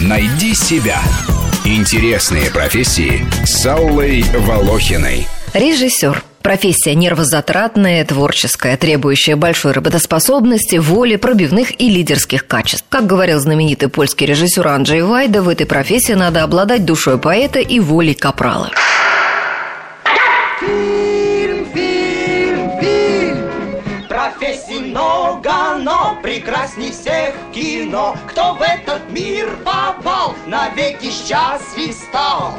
Найди себя. Интересные профессии с Аллой Волохиной. Режиссер. Профессия нервозатратная, творческая, требующая большой работоспособности, воли, пробивных и лидерских качеств. Как говорил знаменитый польский режиссер Анджей Вайда, в этой профессии надо обладать душой поэта и волей капрала. Профессий много, но прекрасней всех кино Кто в этот мир попал, навеки счастлив стал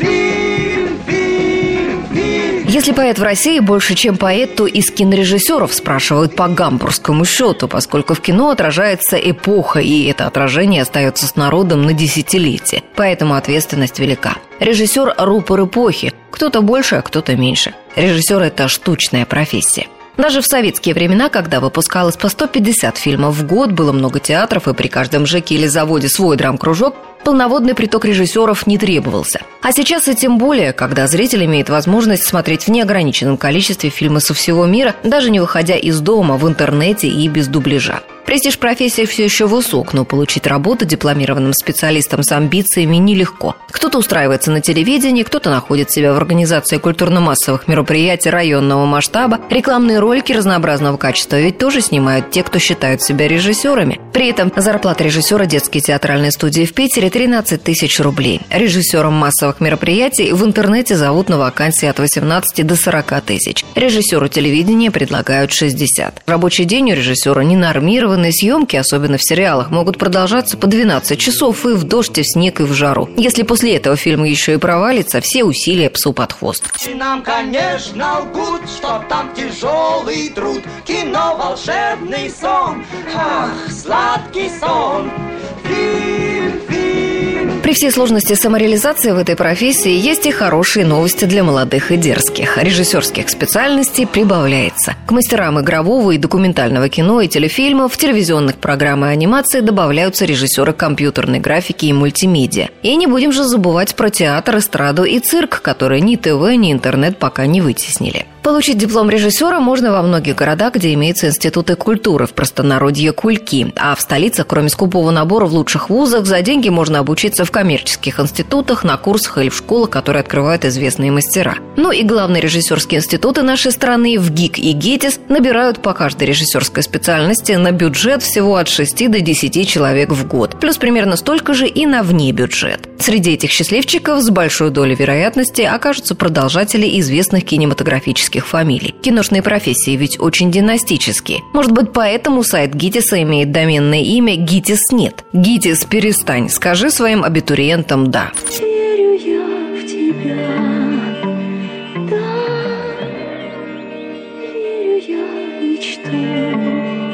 Фильм, фильм, фильм Если поэт в России больше, чем поэт, то из кинорежиссеров спрашивают по гамбургскому счету, поскольку в кино отражается эпоха, и это отражение остается с народом на десятилетия. Поэтому ответственность велика. Режиссер – рупор эпохи. Кто-то больше, а кто-то меньше. Режиссер – это штучная профессия. Даже в советские времена, когда выпускалось по 150 фильмов в год, было много театров, и при каждом ЖЭКе или заводе свой драм-кружок, полноводный приток режиссеров не требовался. А сейчас и тем более, когда зритель имеет возможность смотреть в неограниченном количестве фильмы со всего мира, даже не выходя из дома, в интернете и без дубляжа. Престиж профессии все еще высок, но получить работу дипломированным специалистом с амбициями нелегко. Кто-то устраивается на телевидении, кто-то находит себя в организации культурно-массовых мероприятий районного масштаба. Рекламные ролики разнообразного качества ведь тоже снимают те, кто считают себя режиссерами. При этом зарплата режиссера детской театральной студии в Питере 13 тысяч рублей. Режиссером массовых мероприятий в интернете зовут на вакансии от 18 до 40 тысяч. Режиссеру телевидения предлагают 60. Рабочий день у режиссера не нормированный, съемки, особенно в сериалах, могут продолжаться по 12 часов и в дождь, и в снег, и в жару. Если после этого фильм еще и провалится, все усилия псу под хвост. Нам, конечно, лгут, что там тяжелый труд Кино волшебный сон, ах, сладкий сон фильм, При всей сложности самореализации в этой профессии есть и хорошие новости для молодых и дерзких. Режиссерских специальностей прибавляется. К мастерам игрового и документального кино и телефильмов, телевизионных программ и анимации добавляются режиссеры компьютерной графики и мультимедиа. И не будем же забывать про театр, эстраду и цирк, которые ни ТВ, ни интернет пока не вытеснили. Получить диплом режиссера можно во многих городах, где имеются институты культуры, в простонародье кульки. А в столицах, кроме скупого набора в лучших вузах, за деньги можно обучиться в коммерческих институтах, на курсах или в школах, которые открывают известные мастера. Ну и главные режиссерские институты нашей страны в ГИК и ГИТИС набирают по каждой режиссерской специальности на бюджет всего от 6 до 10 человек в год. Плюс примерно столько же и на вне бюджет. Среди этих счастливчиков с большой долей вероятности окажутся продолжатели известных кинематографических фамилий. Киношные профессии ведь очень династические. Может быть, поэтому сайт ГИТИСа имеет доменное имя «ГИТИС нет». ГИТИС, перестань, скажи своим абитуриентам «да». Верю я в тебя.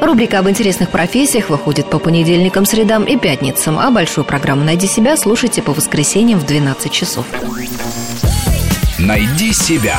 Рубрика об интересных профессиях выходит по понедельникам, средам и пятницам, а большую программу «Найди себя» слушайте по воскресеньям в 12 часов. Найди себя.